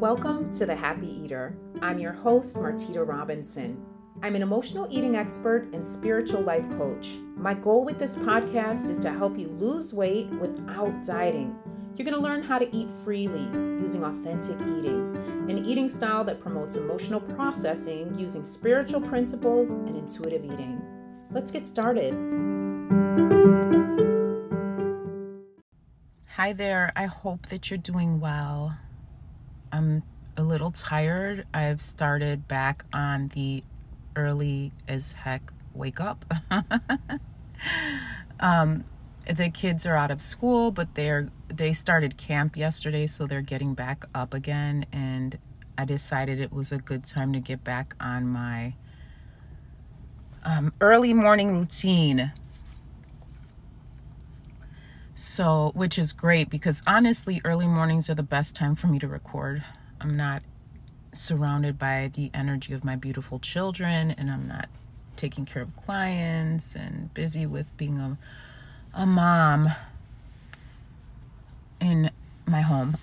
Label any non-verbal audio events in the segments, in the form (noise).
Welcome to The Happy Eater. I'm your host, Martita Robinson. I'm an emotional eating expert and spiritual life coach. My goal with this podcast is to help you lose weight without dieting. You're going to learn how to eat freely using authentic eating, an eating style that promotes emotional processing using spiritual principles and intuitive eating. Let's get started. Hi there. I hope that you're doing well. I'm a little tired. I've started back on the early as heck wake up. (laughs) um, the kids are out of school, but they're they started camp yesterday, so they're getting back up again. And I decided it was a good time to get back on my um, early morning routine. So, which is great because honestly, early mornings are the best time for me to record. I'm not surrounded by the energy of my beautiful children and I'm not taking care of clients and busy with being a, a mom in my home.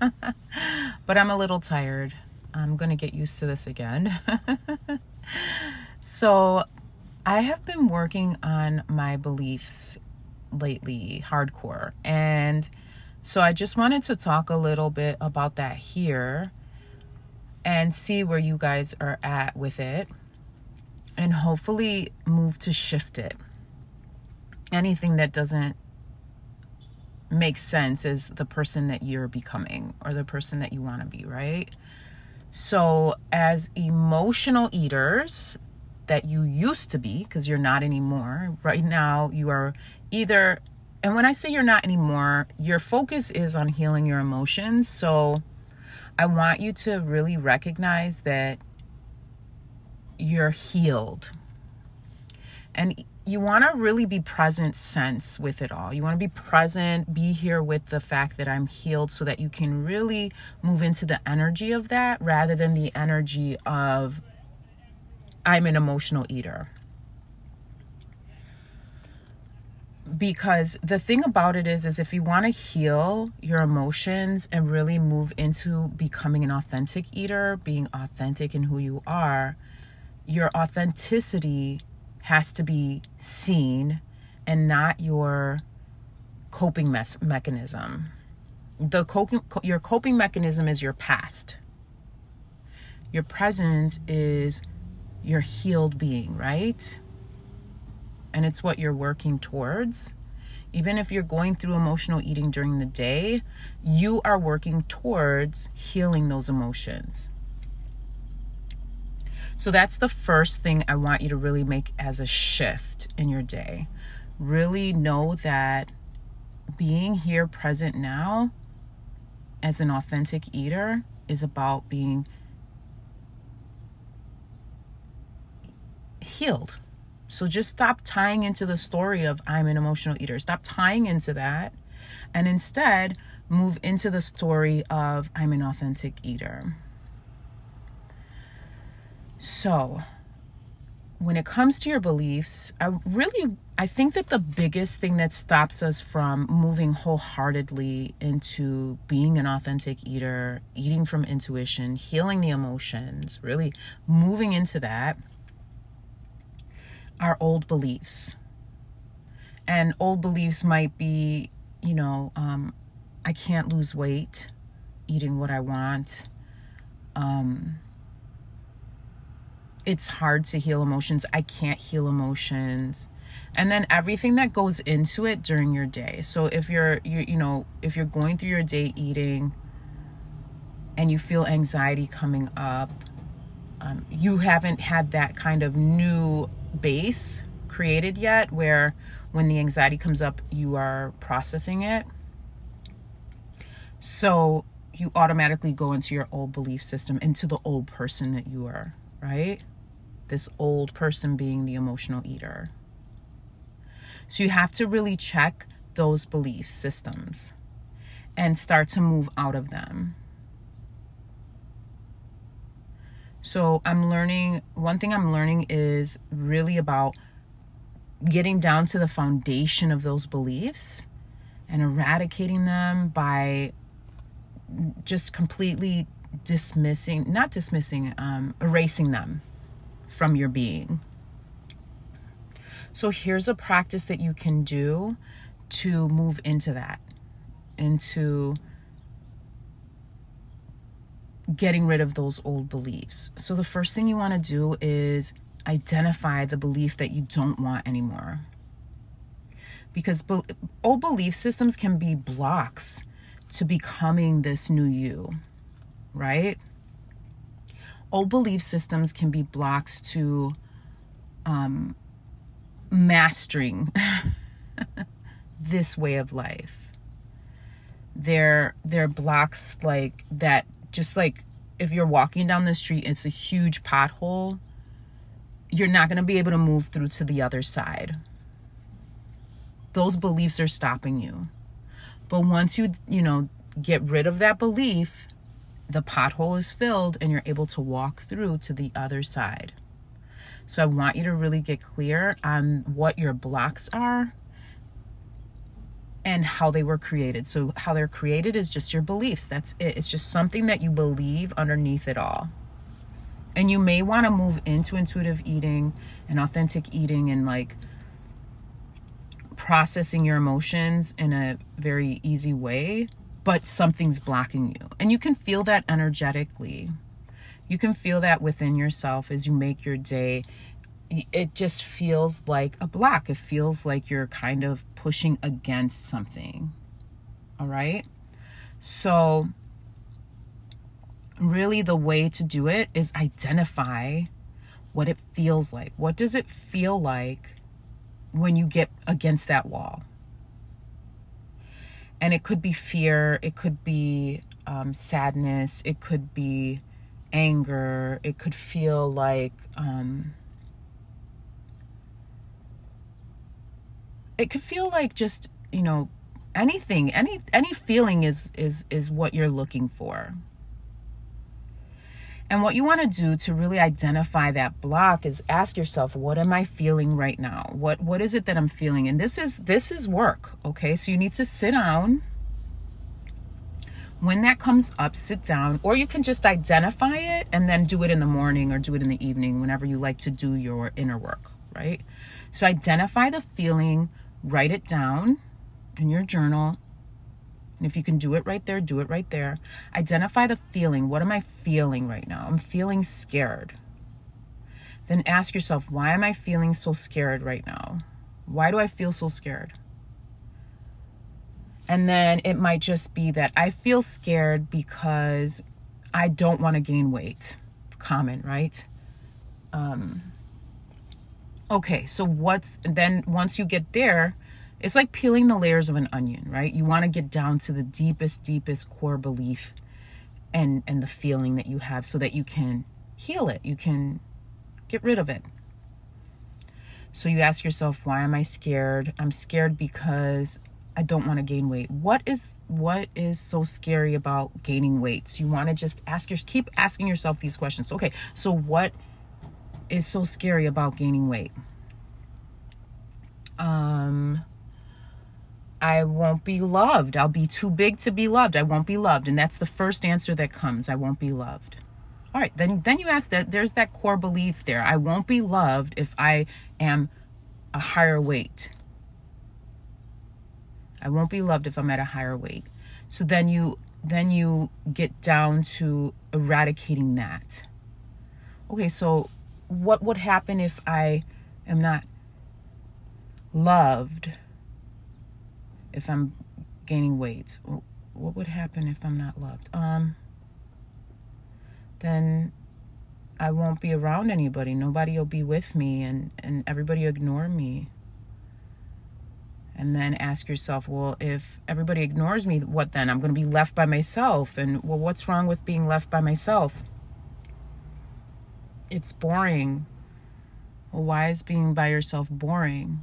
(laughs) but I'm a little tired. I'm going to get used to this again. (laughs) so, I have been working on my beliefs lately hardcore. And so I just wanted to talk a little bit about that here and see where you guys are at with it and hopefully move to shift it. Anything that doesn't make sense is the person that you're becoming or the person that you want to be, right? So, as emotional eaters, that you used to be, because you're not anymore. Right now, you are either, and when I say you're not anymore, your focus is on healing your emotions. So I want you to really recognize that you're healed. And you want to really be present sense with it all. You want to be present, be here with the fact that I'm healed so that you can really move into the energy of that rather than the energy of I'm an emotional eater. Because the thing about it is is if you want to heal your emotions and really move into becoming an authentic eater, being authentic in who you are, your authenticity has to be seen and not your coping mes- mechanism. The coping your coping mechanism is your past. Your present is your healed being, right? And it's what you're working towards. Even if you're going through emotional eating during the day, you are working towards healing those emotions. So that's the first thing I want you to really make as a shift in your day. Really know that being here present now as an authentic eater is about being healed. So just stop tying into the story of I'm an emotional eater. Stop tying into that and instead move into the story of I'm an authentic eater. So, when it comes to your beliefs, I really I think that the biggest thing that stops us from moving wholeheartedly into being an authentic eater, eating from intuition, healing the emotions, really moving into that our old beliefs. And old beliefs might be, you know, um, I can't lose weight eating what I want. Um, it's hard to heal emotions. I can't heal emotions. And then everything that goes into it during your day. So if you're you you know, if you're going through your day eating and you feel anxiety coming up, um, you haven't had that kind of new base created yet where when the anxiety comes up, you are processing it. So you automatically go into your old belief system, into the old person that you are, right? This old person being the emotional eater. So you have to really check those belief systems and start to move out of them. So I'm learning, one thing I'm learning is really about getting down to the foundation of those beliefs and eradicating them by just completely dismissing, not dismissing, um, erasing them from your being. So here's a practice that you can do to move into that, into getting rid of those old beliefs. So the first thing you want to do is identify the belief that you don't want anymore. Because be- old belief systems can be blocks to becoming this new you, right? Old belief systems can be blocks to um, mastering (laughs) this way of life. They're they're blocks like that just like if you're walking down the street it's a huge pothole you're not going to be able to move through to the other side. Those beliefs are stopping you. But once you you know get rid of that belief the pothole is filled and you're able to walk through to the other side. So i want you to really get clear on what your blocks are and how they were created. So, how they're created is just your beliefs. That's it. It's just something that you believe underneath it all. And you may want to move into intuitive eating and authentic eating and like processing your emotions in a very easy way, but something's blocking you. And you can feel that energetically. You can feel that within yourself as you make your day it just feels like a block. It feels like you're kind of pushing against something. All right. So, really, the way to do it is identify what it feels like. What does it feel like when you get against that wall? And it could be fear, it could be um, sadness, it could be anger, it could feel like, um, it could feel like just you know anything any any feeling is is is what you're looking for. And what you want to do to really identify that block is ask yourself what am i feeling right now? What what is it that i'm feeling? And this is this is work okay? So you need to sit down. When that comes up sit down or you can just identify it and then do it in the morning or do it in the evening whenever you like to do your inner work right? So identify the feeling write it down in your journal. And if you can do it right there, do it right there. Identify the feeling. What am I feeling right now? I'm feeling scared. Then ask yourself, why am I feeling so scared right now? Why do I feel so scared? And then it might just be that I feel scared because I don't want to gain weight. Common, right? Um, Okay, so what's then once you get there, it's like peeling the layers of an onion, right? You want to get down to the deepest, deepest core belief and and the feeling that you have so that you can heal it. You can get rid of it. So you ask yourself, why am I scared? I'm scared because I don't want to gain weight. What is what is so scary about gaining weight? So you want to just ask your keep asking yourself these questions. Okay, so what is so scary about gaining weight? Um, I won't be loved. I'll be too big to be loved. I won't be loved. And that's the first answer that comes. I won't be loved. All right, then then you ask that there's that core belief there. I won't be loved if I am a higher weight. I won't be loved if I'm at a higher weight. So then you then you get down to eradicating that. Okay, so what would happen if I am not loved? If I'm gaining weight, what would happen if I'm not loved? Um, then I won't be around anybody. Nobody will be with me, and and everybody ignore me. And then ask yourself, well, if everybody ignores me, what then? I'm going to be left by myself. And well, what's wrong with being left by myself? It's boring. Well, why is being by yourself boring?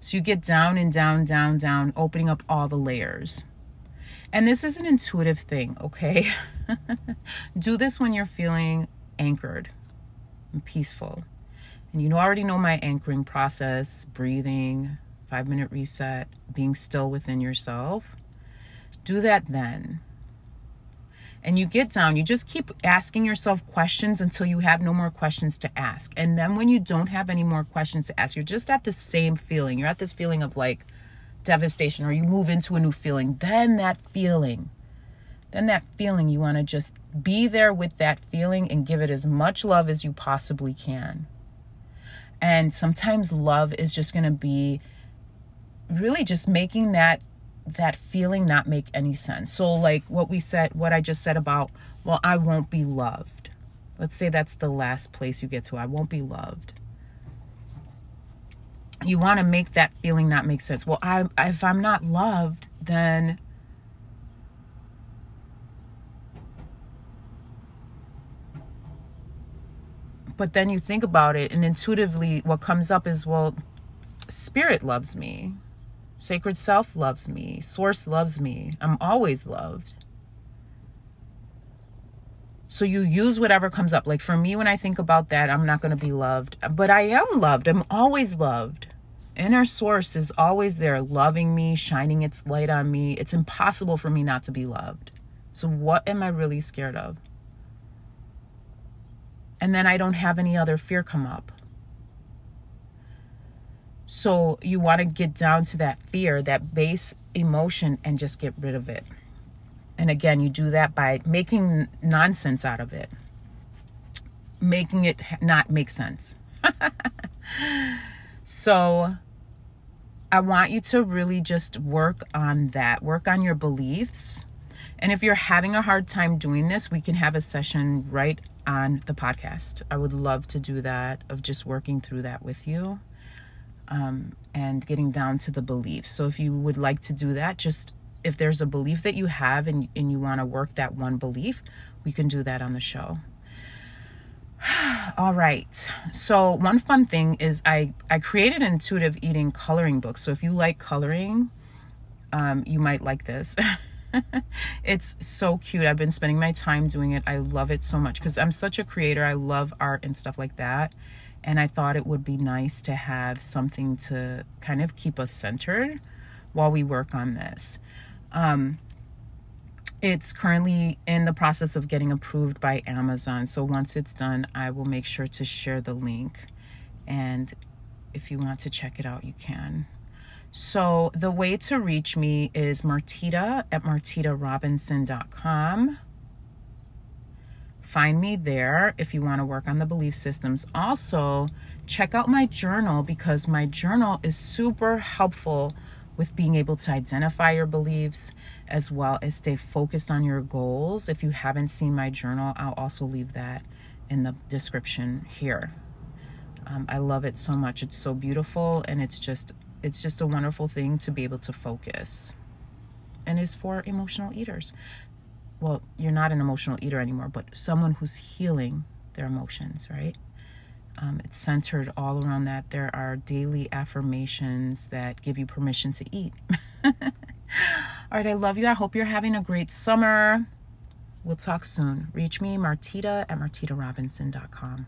So you get down and down, down, down, opening up all the layers. And this is an intuitive thing, okay? (laughs) Do this when you're feeling anchored and peaceful. And you already know my anchoring process breathing, five minute reset, being still within yourself. Do that then. And you get down, you just keep asking yourself questions until you have no more questions to ask. And then when you don't have any more questions to ask, you're just at the same feeling. You're at this feeling of like devastation, or you move into a new feeling. Then that feeling, then that feeling, you want to just be there with that feeling and give it as much love as you possibly can. And sometimes love is just going to be really just making that that feeling not make any sense. So like what we said what I just said about well I won't be loved. Let's say that's the last place you get to. I won't be loved. You want to make that feeling not make sense. Well, I if I'm not loved, then But then you think about it and intuitively what comes up is well spirit loves me Sacred Self loves me. Source loves me. I'm always loved. So you use whatever comes up. Like for me, when I think about that, I'm not going to be loved, but I am loved. I'm always loved. Inner Source is always there, loving me, shining its light on me. It's impossible for me not to be loved. So what am I really scared of? And then I don't have any other fear come up. So you want to get down to that fear, that base emotion, and just get rid of it. And again, you do that by making nonsense out of it, making it not make sense. (laughs) so I want you to really just work on that, work on your beliefs. And if you're having a hard time doing this, we can have a session right on the podcast. I would love to do that, of just working through that with you um, and getting down to the beliefs. So if you would like to do that, just if there's a belief that you have and, and you want to work that one belief, we can do that on the show. (sighs) All right. So one fun thing is I I created an intuitive eating coloring book. So if you like coloring, um, you might like this. (laughs) (laughs) it's so cute. I've been spending my time doing it. I love it so much because I'm such a creator. I love art and stuff like that and I thought it would be nice to have something to kind of keep us centered while we work on this. Um, it's currently in the process of getting approved by Amazon. So once it's done, I will make sure to share the link. And if you want to check it out, you can. So the way to reach me is martita at martitarobinson.com find me there if you want to work on the belief systems. Also, check out my journal because my journal is super helpful with being able to identify your beliefs as well as stay focused on your goals. If you haven't seen my journal, I'll also leave that in the description here. Um, I love it so much. It's so beautiful and it's just it's just a wonderful thing to be able to focus and is for emotional eaters well, you're not an emotional eater anymore, but someone who's healing their emotions, right? Um, it's centered all around that. There are daily affirmations that give you permission to eat. (laughs) all right, I love you. I hope you're having a great summer. We'll talk soon. Reach me, Martita at martitarobinson.com.